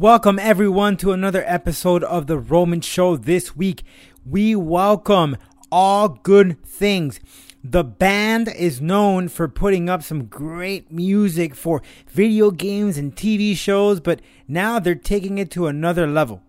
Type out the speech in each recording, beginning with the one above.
Welcome, everyone, to another episode of The Roman Show. This week, we welcome All Good Things. The band is known for putting up some great music for video games and TV shows, but now they're taking it to another level.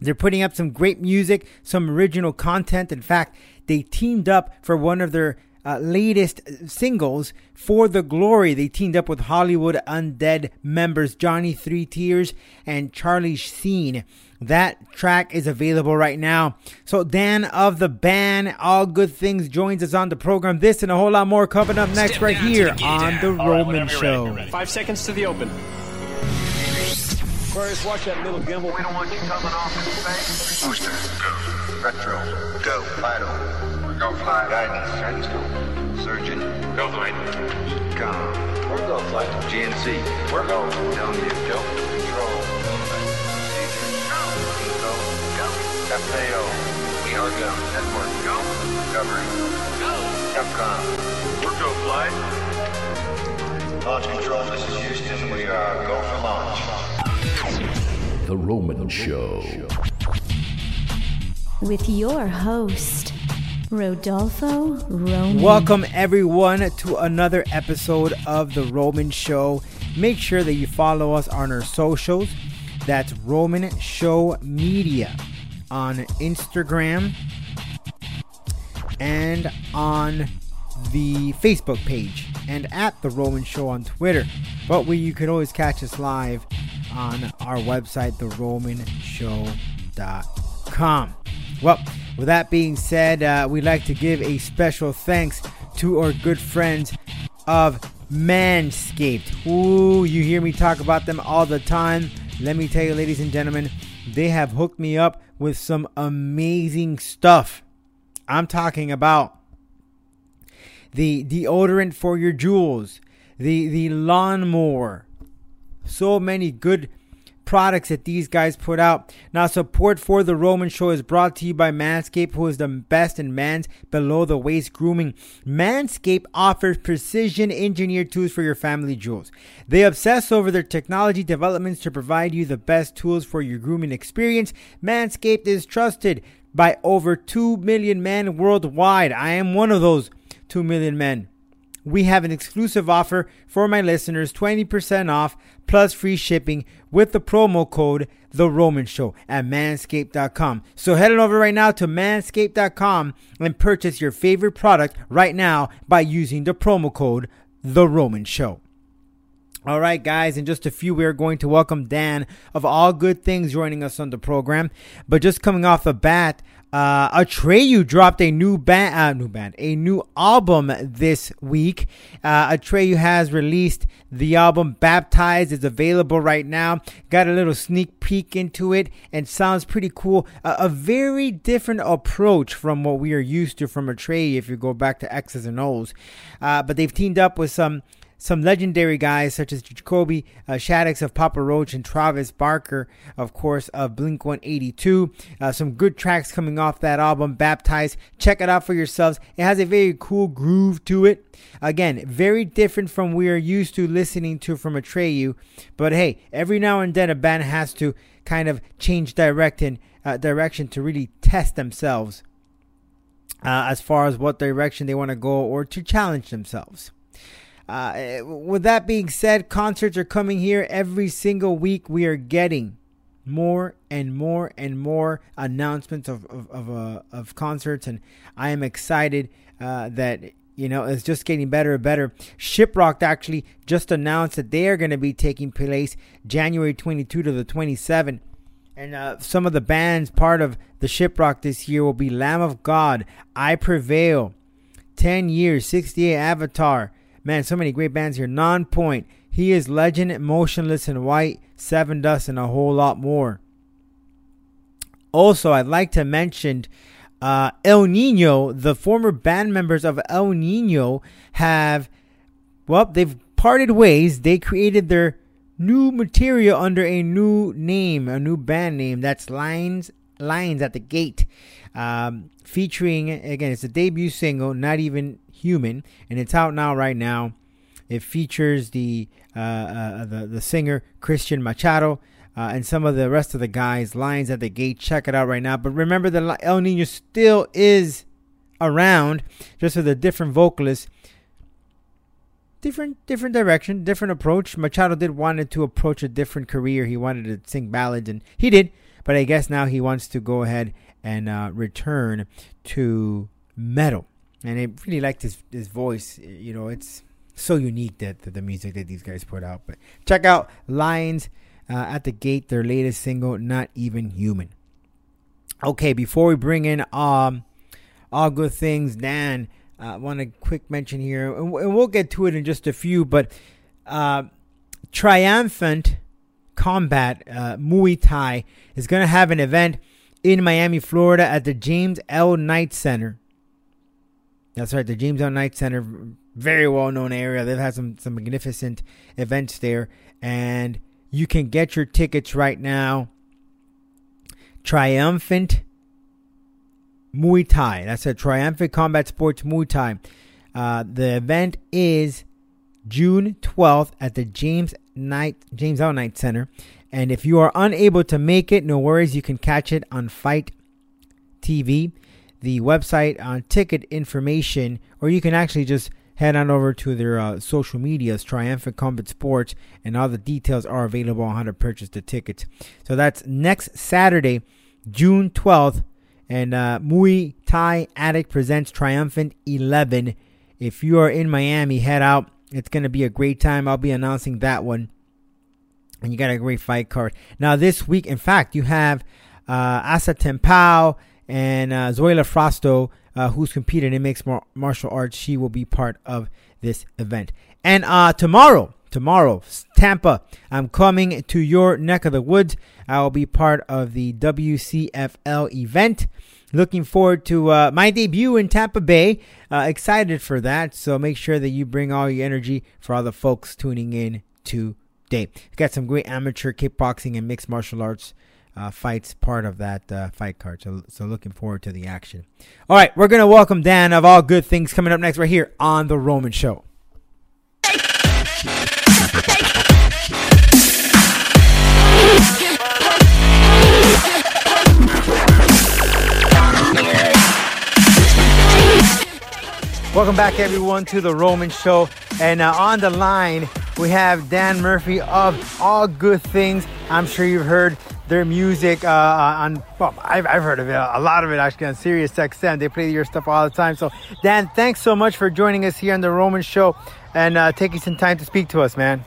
They're putting up some great music, some original content. In fact, they teamed up for one of their uh, latest singles for the glory. They teamed up with Hollywood Undead members Johnny Three Tears and Charlie Scene. That track is available right now. So Dan of the band, All Good Things, joins us on the program. This and a whole lot more coming up next Step right here the on guitar. the All right, Roman whenever you're Show. ready, ready. Five seconds to the open. Aquarius, watch that little gimbal. We don't want you coming off in space. Booster, go. Retro, go. Vital, go flight. Guidance, guidance, go. Surgeon, go flight. Econ, we're go flight. GNC, we're go. Down you, go. Control, procedure, go. Go, go. FAO, we are go. Network, go. Recovery, go. Capcom, we're go flight. Launch control, this is Houston. We are go for launch. The Roman Show. with your host, Rodolfo Roman. Welcome everyone to another episode of the Roman Show. Make sure that you follow us on our socials. That's Roman Show Media on Instagram and on the Facebook page and at the Roman Show on Twitter. But we you can always catch us live on our website, theromanshow.com. Well, with that being said, uh, we'd like to give a special thanks to our good friends of Manscaped. Ooh, you hear me talk about them all the time. Let me tell you, ladies and gentlemen, they have hooked me up with some amazing stuff. I'm talking about the deodorant for your jewels, the the lawnmower. So many good products that these guys put out. Now, support for the Roman Show is brought to you by Manscaped, who is the best in man's below the waist grooming. Manscaped offers precision engineered tools for your family jewels. They obsess over their technology developments to provide you the best tools for your grooming experience. Manscaped is trusted by over 2 million men worldwide. I am one of those 2 million men. We have an exclusive offer for my listeners 20% off plus free shipping with the promo code The Roman Show at manscaped.com. So head on over right now to manscaped.com and purchase your favorite product right now by using the promo code The Roman Show. All right, guys, in just a few, we are going to welcome Dan of All Good Things joining us on the program. But just coming off the bat, uh, Atreyu dropped a new band, uh, new band, a new album this week. Uh, Atreyu has released the album Baptized. is available right now. Got a little sneak peek into it and sounds pretty cool. Uh, a very different approach from what we are used to from Atreyu if you go back to X's and O's. Uh, but they've teamed up with some some legendary guys such as Jacoby uh, Shaddix of Papa Roach and Travis Barker, of course, of Blink 182. Uh, some good tracks coming off that album, Baptized. Check it out for yourselves. It has a very cool groove to it. Again, very different from we are used to listening to from Atreyu. But hey, every now and then a band has to kind of change direction, uh, direction to really test themselves uh, as far as what direction they want to go or to challenge themselves. Uh, with that being said, concerts are coming here every single week. We are getting more and more and more announcements of of of, uh, of concerts, and I am excited uh, that you know it's just getting better and better. Shiprocked actually just announced that they are going to be taking place January 22 to the 27. And uh, some of the bands part of the Shiprock this year will be Lamb of God, I Prevail, 10 Years, 68 Avatar. Man, so many great bands here. Nonpoint, He is Legend, Motionless in White, Sevendust, and a whole lot more. Also, I'd like to mention uh, Ill Niño. The former band members of Ill Niño have, well, they've parted ways. They created their new material under a new name, a new band name. That's Lions Lions at the Gate, um, featuring again. It's a debut single, not even human, and it's out now. Right now, it features the uh, uh, the the singer Cristian Machado. uh, and some of the rest of the guys, Lions at the Gate. Check it out right now. But remember that Ill Niño still is around, just with a different vocalist. Different, different direction, different approach. Machado did wanted to approach a different career. He wanted to sing ballads, and he did. But I guess now he wants to go ahead and uh, return to metal. And I really liked his his voice. You know, it's so unique that, the music that these guys put out. But check out Lions uh, at the Gate, their latest single, "Not Even Human." Okay, before we bring in um all good things, Dan, I uh, want a quick mention here, and we'll get to it in just a few. But uh, Triumphant Combat uh, Muay Thai is going to have an event in Miami, Florida, at the James L. Knight Center. That's right, the James L. Knight Center, very well known area. They've had some some magnificent events there, and you can get your tickets right now. Triumphant Muay Thai. That's a Triumphant Combat Sports Muay Thai. Uh, the event is June 12th at the James Knight James L. Knight Center. And if you are unable to make it, no worries. You can catch it on Fight TV, the website on ticket information, or you can actually just head on over to their uh, social medias, Triumphant Combat Sports, and all the details are available on how to purchase the tickets. So that's next Saturday, June 12th, and uh, Muay Thai Addict presents Triumphant 11. If you are in Miami, head out. It's going to be a great time. I'll be announcing that one. And you got a great fight card. Now, this week, in fact, you have uh, Asa Tempao and uh, Zoila Frausto uh, who's competed in mixed mar- martial arts. She will be part of this event. And uh, tomorrow, tomorrow, Tampa, I'm coming to your neck of the woods. I will be part of the WCFL event. Looking forward to uh, my debut in Tampa Bay. Uh, excited for that. So make sure that you bring all your energy for all the folks tuning in today. Got some great amateur kickboxing and mixed martial arts uh, fights part of that uh, fight card. So, so looking forward to the action. All right, we're gonna welcome Dan of all good things coming up next right here on the Roman Show. Welcome back, everyone, to the Roman Show. And uh, on the line, we have Dan Murphey of All Good Things. I'm sure you've heard their music uh, on, well, I've, I've heard of it, a lot of it actually on Sirius XM. They play your stuff all the time. So, Dan, thanks so much for joining us here on the Roman Show and uh, taking some time to speak to us, man.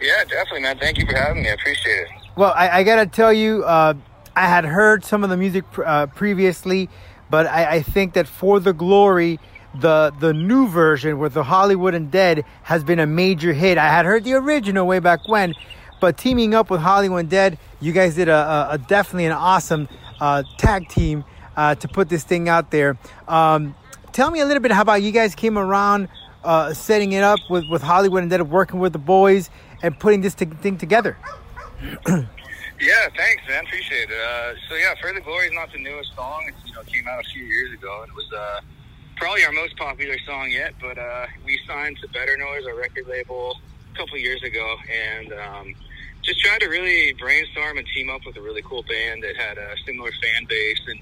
Yeah, definitely, man. Thank you for having me. I appreciate it. Well, I, I got to tell you, uh, I had heard some of the music uh, previously but I, I think that for the glory, the the new version with the Hollywood Undead has been a major hit. I had heard the original way back when, but teaming up with Hollywood Undead, you guys did a, a, definitely an awesome uh, tag team uh, to put this thing out there. Um, tell me a little bit how about you guys came around uh, setting it up with with Hollywood Undead, working with the boys and putting this t- thing together. Yeah, thanks, man. Appreciate it. Uh, so yeah, "For the Glory" is not the newest song. You know came out a few years ago, it was uh, probably our most popular song yet. But uh, we signed to Better Noise, our record label, a couple years ago, and um, just tried to really brainstorm and team up with a really cool band that had a similar fan base and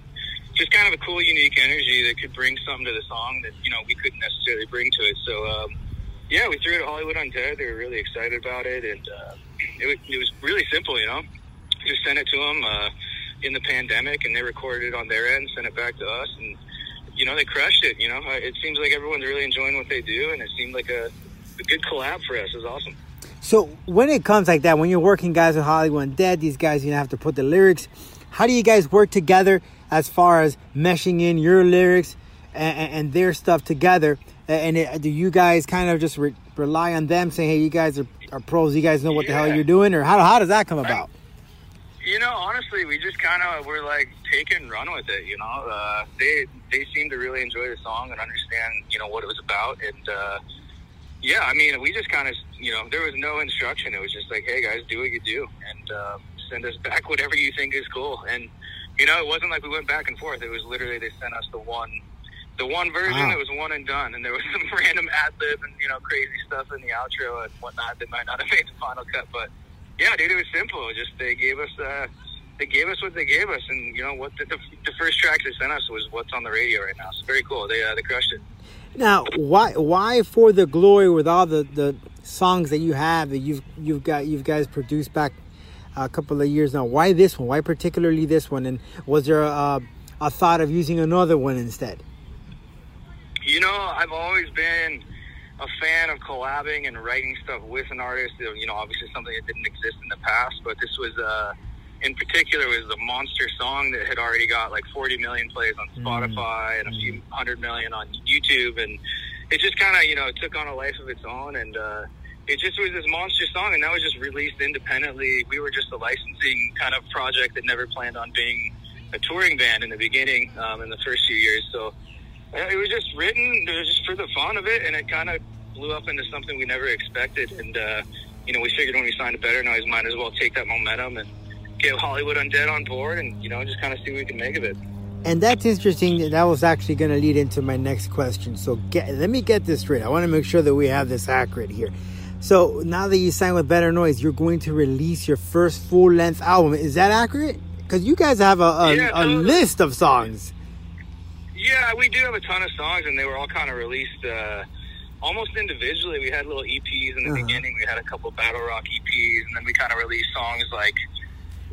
just kind of a cool, unique energy that could bring something to the song that you know we couldn't necessarily bring to it. So um, yeah, we threw it at Hollywood Undead. They were really excited about it, and uh, it, was, it was really simple, you know just sent it to them uh, in the pandemic, and they recorded it on their end, sent it back to us, and you know they crushed it. You know, it seems like everyone's really enjoying what they do, and it seemed like a, a good collab for us. It was awesome. So when it comes like that, when you're working guys with Hollywood Dead, these guys you know, have to put the lyrics. How do you guys work together as far as meshing in your lyrics and, and their stuff together? And it, do you guys kind of just re- rely on them saying, "Hey, you guys are, are pros. You guys know what yeah. the hell you're doing," or how how does that come about? You know, honestly, we just kind of were like take it and run with it. You know, uh, they they seemed to really enjoy the song and understand you know what it was about, and uh, yeah, I mean, we just kind of you know there was no instruction. It was just like, hey guys, do what you do, and uh, send us back whatever you think is cool. And you know, it wasn't like we went back and forth. It was literally they sent us the one the one version wow. it was one and done and there was some random ad lib and you know crazy stuff in the outro and whatnot that might not have made the final cut but yeah, dude, it was simple. Just they gave us uh, they gave us what they gave us, and you know what the, the, the first track they sent us was what's on the radio right now. So very cool. They uh, they crushed it. Now, why why for the glory with all the, the songs that you have that you've you've got you guys produced back a couple of years now? Why this one? Why particularly this one? And was there a, a thought of using another one instead? You know, I've always been a fan of collabing and writing stuff with an artist. You know, obviously something that didn't exist in the past, but this was uh, in particular was a monster song that had already got like 40 million plays on Spotify and a few hundred million on YouTube, and it just kind of you know took on a life of its own, and uh, it just was this monster song, and that was just released independently. We were just a licensing kind of project that never planned on being a touring band in the beginning um, in the first few years, so. uh, It was just written it was just for the fun of it, and it kind of blew up into something we never expected. And uh, you know, we figured when we signed to Better Noise, might as well take that momentum and get Hollywood Undead on board, and you know, just kind of see what we can make of it. And that's interesting. That was actually going to lead into my next question. So get, let me get this straight. I want to make sure that we have this accurate here. So now that you signed with Better Noise, you're going to release your first full length album. Is that accurate? Because you guys have a, a, Yeah, a totally. list of songs. Yeah, we do have a ton of songs, and they were all kind of released uh, almost individually. We had little EPs in the Uh-huh. beginning. We had a couple battle rock EPs, and then we kind of released songs like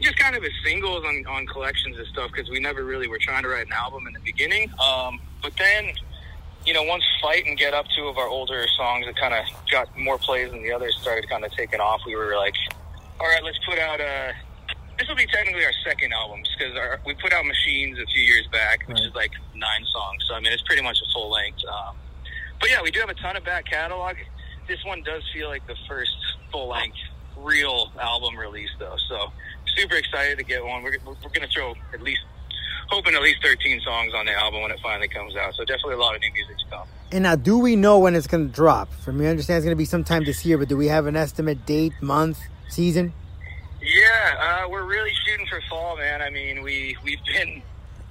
just kind of as singles on, on collections and stuff because we never really were trying to write an album in the beginning. Um, but then, you know, once Fight and Get Up, two of our older songs that kind of got more plays than the others started kind of taking off, we were like, all right, let's put out a. This will be technically our second album because we put out Machines a few years back, which Right. is like nine songs. So I mean, it's pretty much a full length. Um, but yeah, we do have a ton of back catalog. This one does feel like the first full length real album release, though. So super excited to get one. We're, we're, going to throw at least hoping at least 13 songs on the album when it finally comes out. So definitely a lot of new music to come. And now, do we know when it's going to drop? From me, I understand it's going to be sometime this year, but do we have an estimate date, month, season? Yeah, uh, we're really shooting for fall, man. I mean, we we've been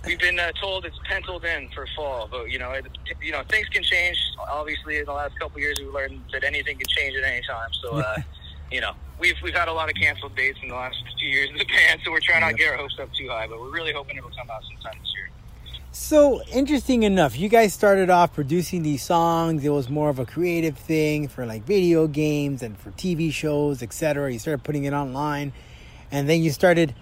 we've been uh, told it's penciled in for fall, but you know, it, you know, things can change. Obviously, in the last couple of years, we've learned that anything can change at any time. So, uh, you know, we've we've had a lot of canceled dates in the last few years a band, so we're trying not to get our hopes up too high. But we're really hoping it'll come out sometime this year. So interesting enough, you guys started off producing these songs. It was more of a creative thing for like video games and for TV shows, etc. You started putting it online, and then you started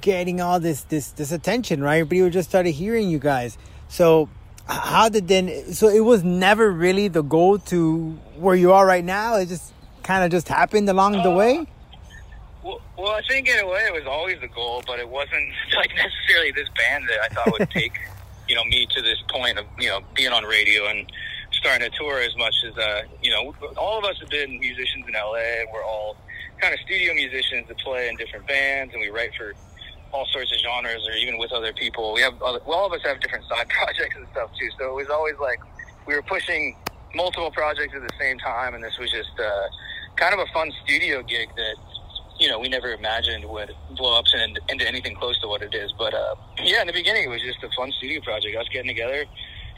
getting all this this this attention, right? People just started hearing you guys. So how did then? So it was never really the goal to where you are right now. It just kind of just happened along the way. Well, well, I think in a way it was always the goal, but it wasn't like necessarily this band that I thought would take, you know, me to this point of you know being on radio and starting to tour as much as uh, you know. All of us have been musicians in LA, and we're all kind of studio musicians that play in different bands, and we write for all sorts of genres, or even with other people. We have other, well, all of us have different side projects and stuff too. So it was always like we were pushing multiple projects at the same time, and this was just uh, kind of a fun studio gig that you know we never imagined would blow up into, into anything close to what it is. But uh, yeah, in the beginning, it was just a fun studio project. Us getting together.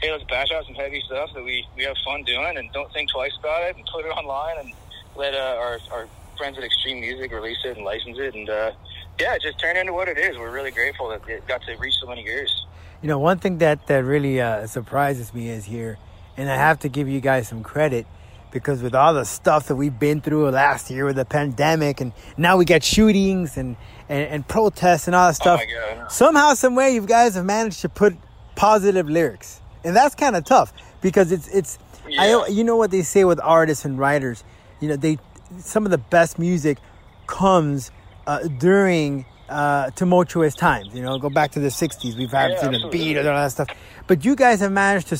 Hey, let's bash out some heavy stuff that we, we have fun doing, and don't think twice about it, and put it online, and let uh, our our friends at Extreme Music release it and license it, and uh, yeah, it just turned into what it is. We're really grateful that it got to reach so many ears. You know, one thing that that really uh, surprises me is here, and I have to give you guys some credit because with all the stuff that we've been through last year with the pandemic, and now we get shootings and and, and protests and all that stuff. my God. Somehow, some way, you guys have managed to put positive lyrics, and that's kind of tough because it's it's. I you know what they say with artists and writers, you know they some of the best music comes uh, during uh, tumultuous times. You know, go back to the '60s. We've had Yeah, you know, beat and all that stuff, but you guys have managed to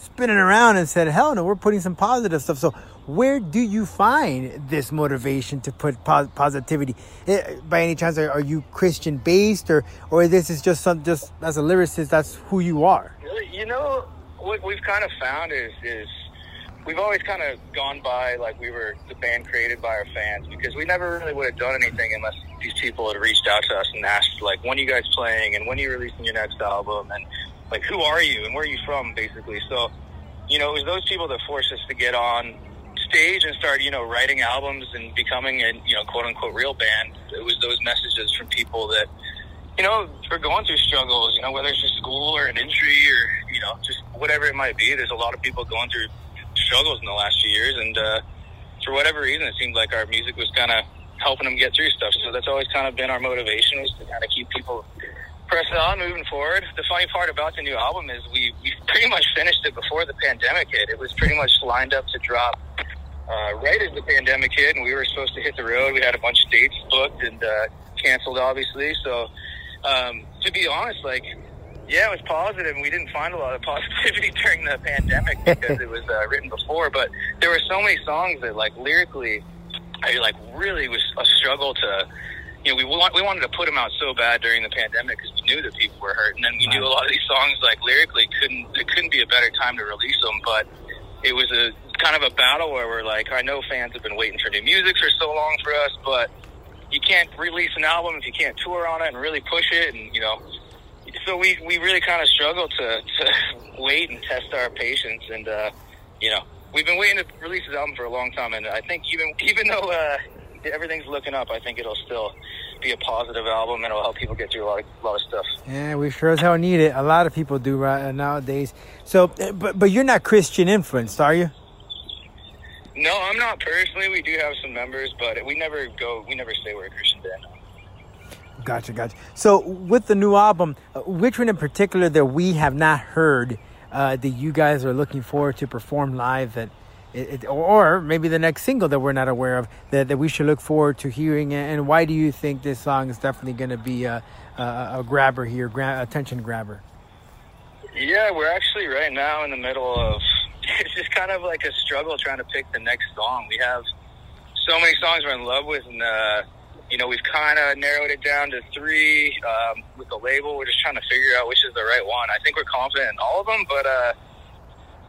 s- spin it around and said, "Hell no, we're putting some positive stuff." So, where do you find this motivation to put pos- positivity? Eh, By any chance, are, are you Christian based, or or this is just some just as a lyricist, that's who you are? You know, what we've kind of found is is we've always kind of gone by like we were the band created by our fans because we never really would have done anything unless these people had reached out to us and asked like when are you guys playing and when are you releasing your next album and like who are you and where are you from basically so you know it was those people that forced us to get on stage and start, you know, writing albums and becoming a, you know, quote unquote real band, it was those messages from people that, you know, are going through struggles, you know, whether it's just school or an injury or, you know, just whatever it might be. There's a lot of people going through struggles in the last few years. And, uh, for whatever reason, it seemed like our music was kind of helping them get through stuff. So that's always kind of been our motivation was to kind of keep people pressing on, moving forward. The funny part about the new album is we, we pretty much finished it before the pandemic hit. It was pretty much lined up to drop uh, right as the pandemic hit, and we were supposed to hit the road. We had a bunch of dates booked and uh, canceled, obviously. So, um, to be honest, like, yeah, it was positive, and we didn't find a lot of positivity during the pandemic because it was uh, written before. But there were so many songs that, like, lyrically, I like really was a struggle to you know, we want, we wanted to put them out so bad during the pandemic because we knew that people were hurt, and then we knew a lot of these songs like lyrically couldn't it couldn't be a better time to release them, but it was a kind of a battle where we're like, I know fans have been waiting for new music for so long for us, but you can't release an album if you can't tour on it and really push it, and you know. So we, we really kind of struggled to, to wait and test our patience, and uh, you know we've been waiting to release this album for a long time, and I think even even though uh, everything's looking up. I think it'll still be a positive album and it'll help people get through a lot of, a lot of stuff. Yeah, we sure as hell need it. A lot of people do right nowadays. So, uh, but but you're not Christian influenced, are you? No, I'm not personally. We do have some members, but we never go. We never say we're a Christian band. Gotcha, gotcha. So, with the new album, uh, which one in particular that we have not heard uh, that you guys are looking forward to perform live that it, or maybe the next single that we're not aware of that, that we should look forward to hearing. And why do you think this song is definitely going to be a, a, a, grabber here gra- attention grabber? Yeah we're actually right now in the middle of it's just kind of like a struggle trying to pick the next song. We have so many songs we're in love with and uh, you know we've kind of narrowed it down to three um, with the label. We're just trying to figure out which is the right one. I think we're confident in all of them but uh,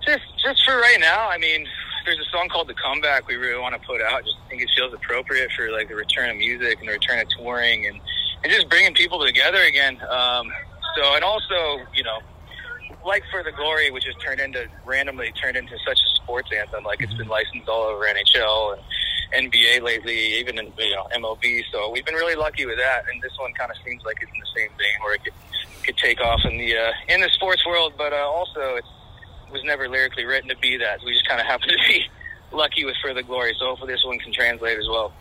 just just for right now i mean there's a song called "The Comeback" we really want to put out. Just think it feels appropriate for like the return of music and the return of touring and and just bringing people together again. Um, so and also you know like for the glory, which has turned into randomly turned into such a sports anthem. Like it's been licensed all over NHL and NBA lately, even in you know MLB. So we've been really lucky with that. And this one kind of seems like it's in the same vein where it could, could take off in the uh, in the sports world, but uh, also it's was never lyrically written to be that. We just kind of happen to be lucky with For the Glory. So hopefully this one can translate as well.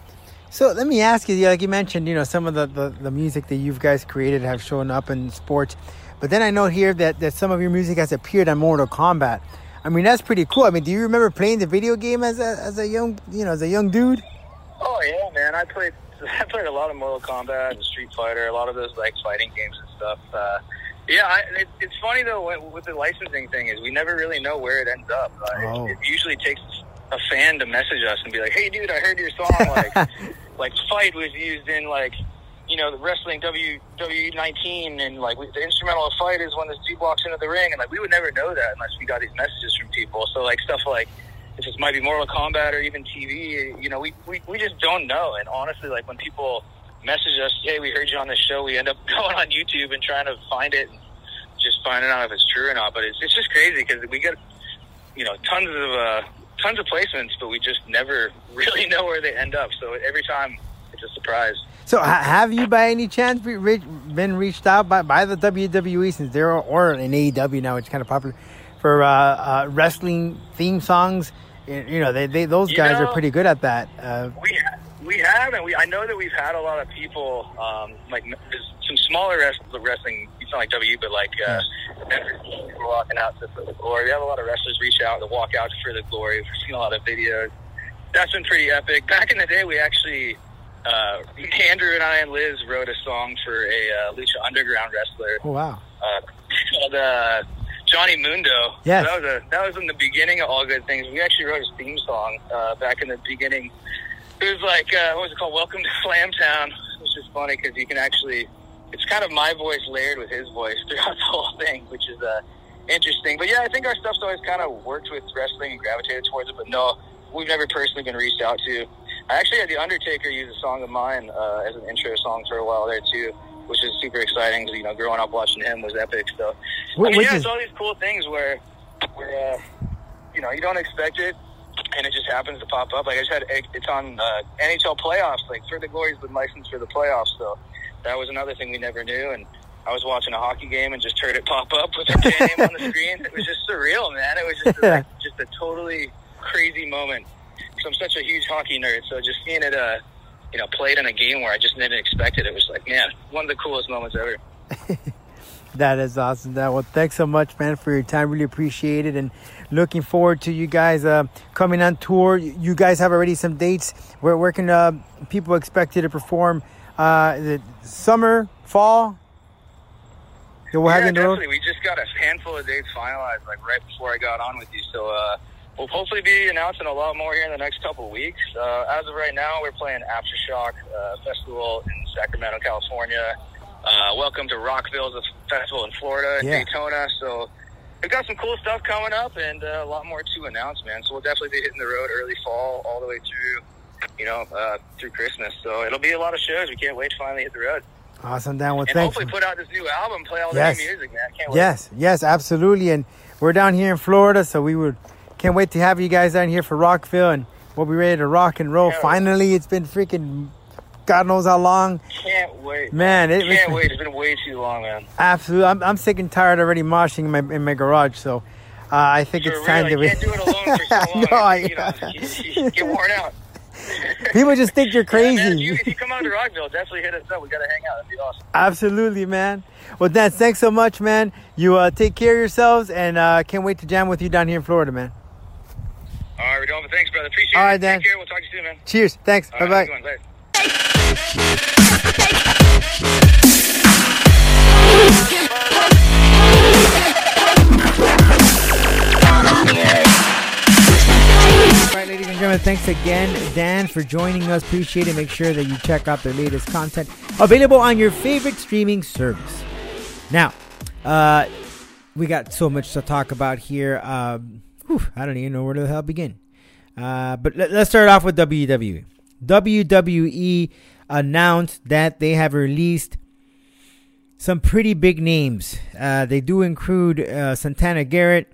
So let me ask you, like you mentioned, you know, some of the, the, the music that you've guys created have shown up in sports. But then I know here that, that some of your music has appeared on Mortal Kombat. I mean, that's pretty cool. I mean, do you remember playing the video game as a, as a young, you know, as a young dude? Oh yeah, man. I played I played a lot of Mortal Kombat and Street Fighter, a lot of those like fighting games and stuff. Uh, yeah, I, it, it's funny though with the licensing thing is we never really know where it ends up. Uh, oh. it, it usually takes a fan to message us and be like, "Hey, dude, I heard your song. Like, like fight was used in like." You know, the wrestling WWE 19 and like the instrumental of fight is when this dude walks into the ring and like we would never know that unless we got these messages from people. So like stuff like if it might be Mortal Kombat or even TV, you know, we, we, we just don't know. And honestly, like when people message us, hey, we heard you on this show, we end up going on YouTube and trying to find it and just finding out if it's true or not. But it's, it's just crazy because we get, you know, tons of, uh, tons of placements, but we just never really know where they end up. So every time it's a surprise. So have you by any chance been reached out by, by the WWE since they're or in AEW now, it's kind of popular for uh, uh, wrestling theme songs? You know, they, they those guys know, are pretty good at that. Uh, we we have, and we I know that we've had a lot of people um, like some smaller wrestlers of wrestling. It's not like W, but like uh, we're walking out to for the glory. We have a lot of wrestlers reach out to walk out for the glory. We've seen a lot of videos. That's been pretty epic. Back in the day, we actually uh, Andrew and I and Liz wrote a song for a uh, Lucha Underground wrestler. Oh wow! Uh, called uh, Johnny Mundo. Yes. So that was a that was in the beginning of All Good Things. We actually wrote his theme song uh, back in the beginning it was like uh, what was it called? Welcome to Slamtown, which is funny because you can actually it's kind of my voice layered with his voice throughout the whole thing, which is uh, interesting. But yeah, I think our stuff's always kind of worked with wrestling and gravitated towards it. But no, we've never personally been reached out to. I actually had the Undertaker use a song of mine uh, as an intro song for a while there too, which is super exciting. Cause, you know, growing up watching him was epic. So I mean, yeah, it's all these cool things where where uh, you know you don't expect it, and it just happens to pop up. Like I just had it's on uh, NHL playoffs. Like for the Glory's been licensed for the playoffs, so that was another thing we never knew. And I was watching a hockey game and just heard it pop up with our band name on the screen. It was just surreal, man. It was just a, like, just a totally crazy moment. So I'm such a huge hockey nerd, so just seeing it, uh, you know, played in a game where I just didn't expect it. It was like, man, one of the coolest moments ever. That is awesome. That well, thanks so much, man, for your time. Really appreciate it, and looking forward to you guys uh, coming on tour. You guys have already some dates. Where where can uh, people expect you to perform? Uh, the summer, fall. The yeah, definitely. We just got a handful of dates finalized, like right before I got on with you. So uh, we'll hopefully be announcing a lot more here in the next couple of weeks. Uh, as of right now, we're playing Aftershock uh, Festival in Sacramento, California. Uh, welcome to Rockville, the festival in Florida, yeah. Daytona. So we've got some cool stuff coming up and uh, a lot more to announce, man. So we'll definitely be hitting the road early fall, all the way through, you know, uh, through Christmas. So it'll be a lot of shows. We can't wait to finally hit the road. Awesome, Dan. Well, and thanks. hopefully put out this new album, play all the new music, man. Can't wait. Yes, yes, absolutely. And we're down here in Florida, so we would can't wait to have you guys down here for Rockville, and we'll be ready to rock and roll. Yeah, Finally, it's been freaking God knows how long. Can't wait, man. It, can't wait. It's been way too long, man. Absolutely, I'm, I'm sick and tired already moshing in my in my garage. So uh, I think it's time to. Can't do it alone for so long. no, I, you, know, you, you get worn out. People just think you're crazy. Yeah, man, if, you, if you come out to Rockville, definitely hit us up. We gotta hang out. That'd be awesome. Absolutely, man. Well, Dan, thanks so much, man. You uh, take care of yourselves, and uh, can't wait to jam with you down here in Florida, man. All right, Rodolfo. Thanks, brother. Appreciate All right, it. Dan. Take care. We'll talk to you soon, man. Cheers. Thanks. Bye bye. Right, ladies and gentlemen, thanks again, Dan, for joining us. Appreciate it. Make sure that you check out their latest content available on your favorite streaming service. Now, uh, we got so much to talk about here. Um, whew, I don't even know where the hell begin. Uh, but let, us start off with WWE. WWE announced that they have released some pretty big names. Uh, they do include uh, Santana Garrett,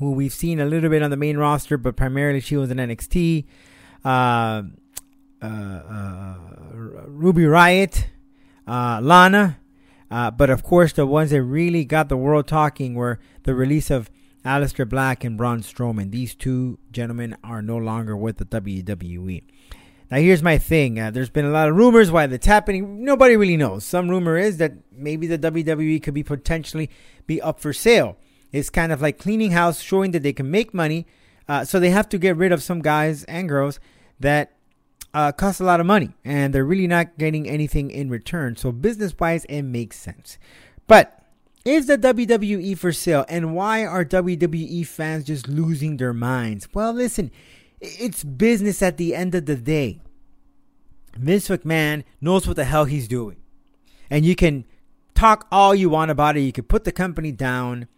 who we've seen a little bit on the main roster, but primarily she was in NXT. Uh, uh, uh, Ruby Riott, uh, Lana, but of course, the ones that really got the world talking were the release of Aleister Black and Braun Strowman. These two gentlemen are no longer with the WWE. Now, here's my thing. Uh, there's been a lot of rumors why that's happening. Nobody really knows. Some rumor is that maybe the WWE could be potentially be up for sale. It's kind of like cleaning house, showing that they can make money. Uh, so they have to get rid of some guys and girls that uh, cost a lot of money, and they're really not getting anything in return. So business-wise, it makes sense. But is the WWE for sale, and why are WWE fans just losing their minds? Well, listen it's business at the end of the day. Vince McMahon knows what the hell he's doing. And you can talk all you want about it. You can put the company down.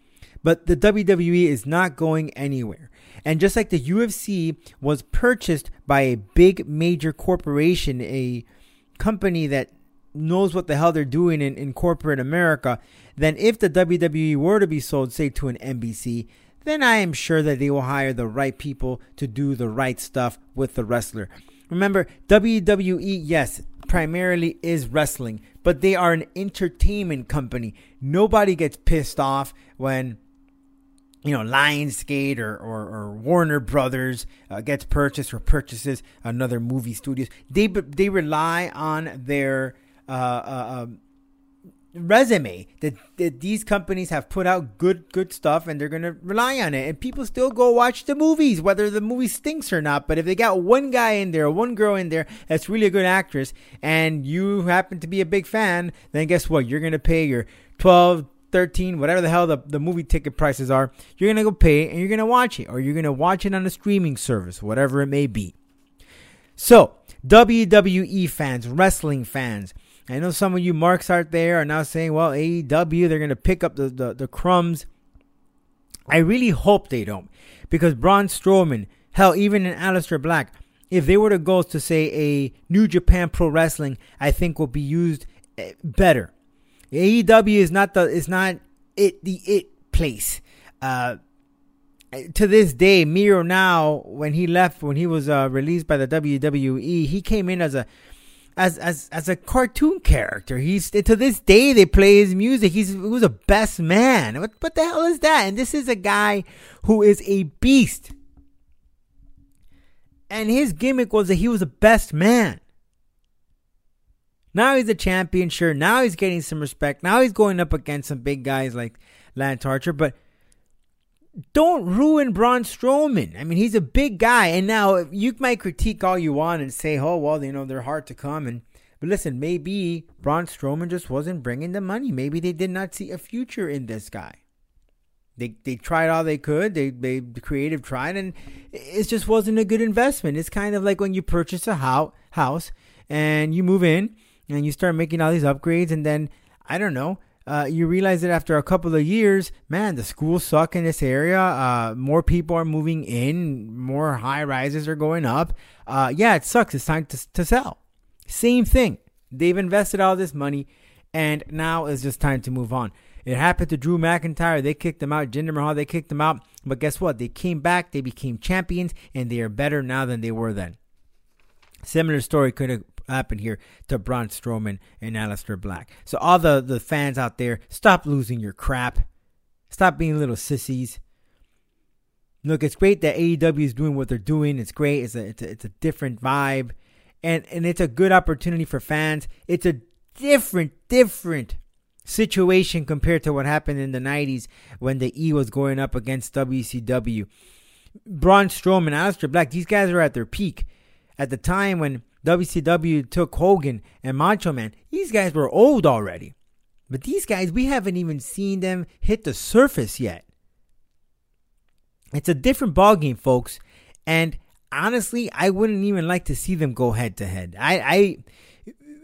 But the WWE is not going anywhere. And just like the UFC was purchased by a big major corporation, a company that knows what the hell they're doing in, in corporate America, then if the WWE were to be sold, say, to an NBC, then I am sure that they will hire the right people to do the right stuff with the wrestler. Remember, WWE, yes, primarily is wrestling, but they are an entertainment company. Nobody gets pissed off when you know Lionsgate or, or, or Warner Brothers uh, gets purchased or purchases another movie studios. They they rely on their uh, uh, um, resume that, that these companies have put out good good stuff and they're going to rely on it. And people still go watch the movies whether the movie stinks or not. But if they got one guy in there one girl in there that's really a good actress and you happen to be a big fan then guess what? You're going to pay your 12 13 whatever the hell the, the movie ticket prices are you're to go pay and you're to watch it or you're to watch it on a streaming service whatever it may be so WWE fans wrestling fans I know some of you marks out there are now saying, well, AEW, they're to pick up the, the, the crumbs. I really hope they don't. Because Braun Strowman, hell, even in Aleister Black, if they were to go to, say, a New Japan Pro Wrestling, I think will be used eh, better. AEW is not the is not it the it place. Uh, to this day, Miro now, when he left, when he was uh, released by the WWE, he came in as a as as as a cartoon character. He's to this day they play his music. He's he was a best man. What what the hell is that? And this is a guy who is a beast. And his gimmick was that he was the best man. Now he's a champion, sure. Now he's getting some respect. Now he's going up against some big guys like Lance Archer, but don't ruin Braun Strowman. I mean, he's a big guy, and now you might critique all you want and say, "Oh, well, you know, they're hard to come." And but listen, maybe Braun Strowman just wasn't bringing the money. Maybe they did not see a future in this guy. They they tried all they could. They they the creative tried, and it just wasn't a good investment. It's kind of like when you purchase a house and you move in and you start making all these upgrades, and then I don't know uh, you realize that after a couple of years, man, the schools suck in this area. Uh, more people are moving in, more high rises are going up. Uh, yeah, it sucks. It's time to, to sell. Same thing. They've invested all this money, and now it's just time to move on. It happened to Drew McIntyre. They kicked him out. Jinder Mahal, they kicked him out. But guess what? They came back. They became champions, and they are better now than they were then. Similar story could have happened here to Braun Strowman and Aleister Black. So all the, the fans out there, stop losing your crap. Stop being little sissies. Look, it's great that AEW is doing what they're doing. It's great. It's a it's a, it's a different vibe, and and it's a good opportunity for fans. It's a different different situation compared to what happened in the '90s when the E was going up against WCW. Braun Strowman, Aleister Black, these guys are at their peak. At the time when WCW took Hogan and Macho Man. These guys were old already. But these guys, we haven't even seen them hit the surface yet. It's a different ballgame, folks. And honestly, I wouldn't even like to see them go head to head. I, I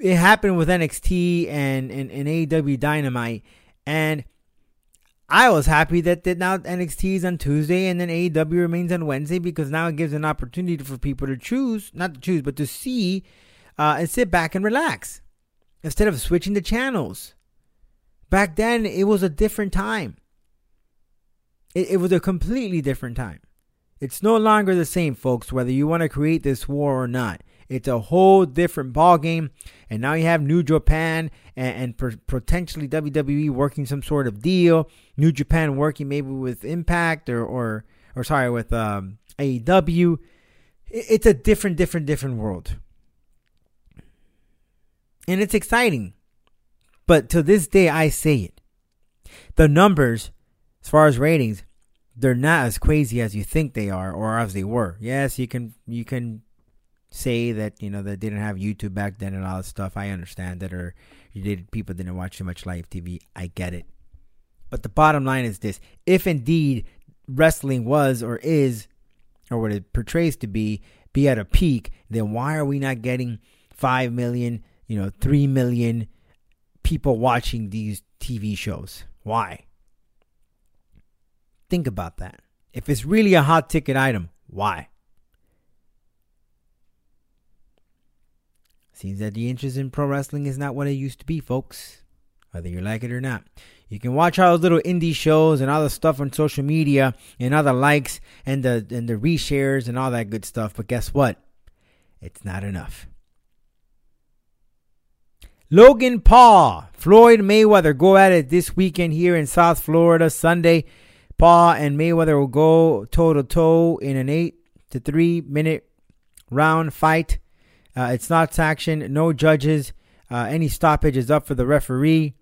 it happened with NXT and, and, and AEW Dynamite. And I was happy that, that now NXT is on Tuesday and then AEW remains on Wednesday because now it gives an opportunity for people to choose, not to choose, but to see uh, and sit back and relax instead of switching the channels. Back then, it was a different time. It, it was a completely different time. It's no longer the same, folks, whether you want to create this war or not. It's a whole different ballgame. And now you have New Japan and, and potentially WWE working some sort of deal. New Japan working maybe with Impact or, or, or sorry, with um, AEW. It's a different, different, different world. And it's exciting. But to this day, I say it. The numbers, as far as ratings, they're not as crazy as you think they are or as they were. Yes, you can you can say that you know they didn't have YouTube back then and all that stuff. I understand that, or you did people didn't watch too much live TV. I get it, but the bottom line is this: if indeed wrestling was or is, or what it portrays to be, be at a peak, then why are we not getting five million, you know, three million people watching these TV shows? Why? Think about that. If it's really a hot ticket item, why? Seems that the interest in pro wrestling is not what it used to be, folks. Whether you like it or not. You can watch all those little indie shows and all the stuff on social media and all the likes and the and the reshares and all that good stuff, but guess what? It's not enough. Logan Paul, Floyd Mayweather go at it this weekend here in South Florida. Sunday, Paul and Mayweather will go toe to toe in an eight to three minute round fight. Uh, it's not sanctioned. No judges. Uh, any stoppage is up for the referee.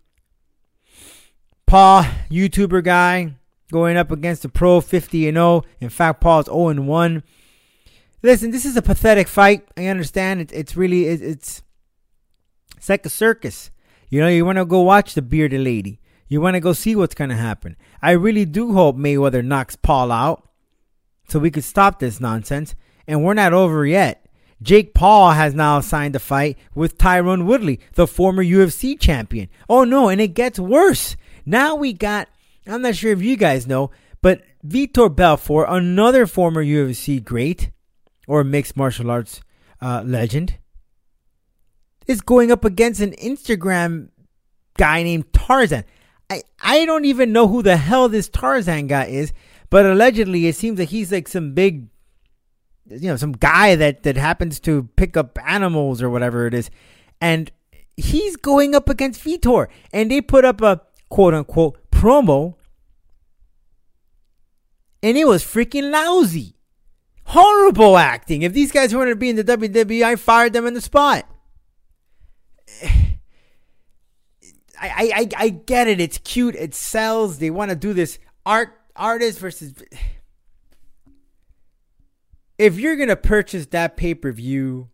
Paul, YouTuber guy, going up against the pro 50 and 0. In fact, Paul's 0 and 1. Listen, this is a pathetic fight. I understand. It's it's really it's it's, it's like a circus. You know, you want to go watch the bearded lady. You want to go see what's going to happen. I really do hope Mayweather knocks Paul out so we could stop this nonsense. And we're not over yet. Jake Paul has now signed a fight with Tyron Woodley, the former UFC champion. Oh no, and it gets worse. Now we got, I'm not sure if you guys know, but Vitor Belfort, another former UFC great or mixed martial arts uh, legend, is going up against an Instagram guy named Tarzan. I, I don't even know who the hell this Tarzan guy is, but allegedly it seems like he's like some big, you know, some guy that that happens to pick up animals or whatever it is, and he's going up against Vitor, and they put up a quote unquote promo, and it was freaking lousy. Horrible acting. If these guys wanted to be in the WWE, I fired them in the spot. I, I, I get it. It's cute. It sells. They want to do this art artist versus. If you're gonna purchase that pay per view,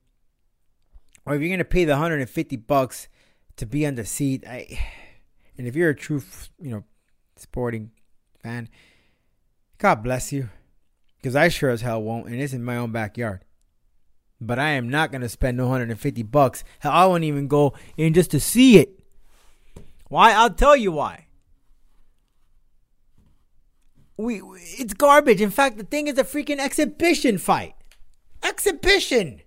or if you're gonna pay the 150 bucks to be on the seat, I, and if you're a true, you know, sporting fan, God bless you, because I sure as hell won't, and it's in my own backyard. But I am not gonna spend no 150 bucks. Hell, I won't even go in just to see it. Why? I'll tell you why. We, it's garbage. In fact, the thing is a freaking exhibition fight. Exhibition.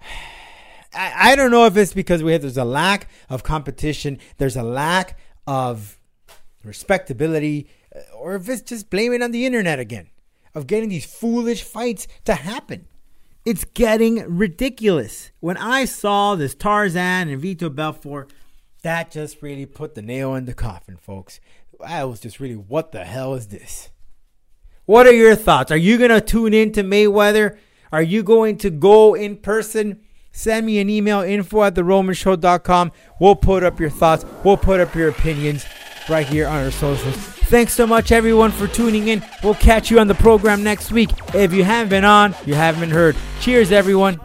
I, I don't know if it's because we have there's a lack of competition, there's a lack of respectability, uh, or if it's just blaming on the internet again of getting these foolish fights to happen. It's getting ridiculous. When I saw this Tarzan and Vitor Belfort, that just really put the nail in the coffin, folks. I was just really, what the hell is this? What are your thoughts? Are you going to tune in to Mayweather? Are you going to go in person? Send me an email, info at theromanshow.com. We'll put up your thoughts. We'll put up your opinions right here on our socials. Thanks so much, everyone, for tuning in. We'll catch you on the program next week. If you haven't been on, you haven't heard. Cheers, everyone.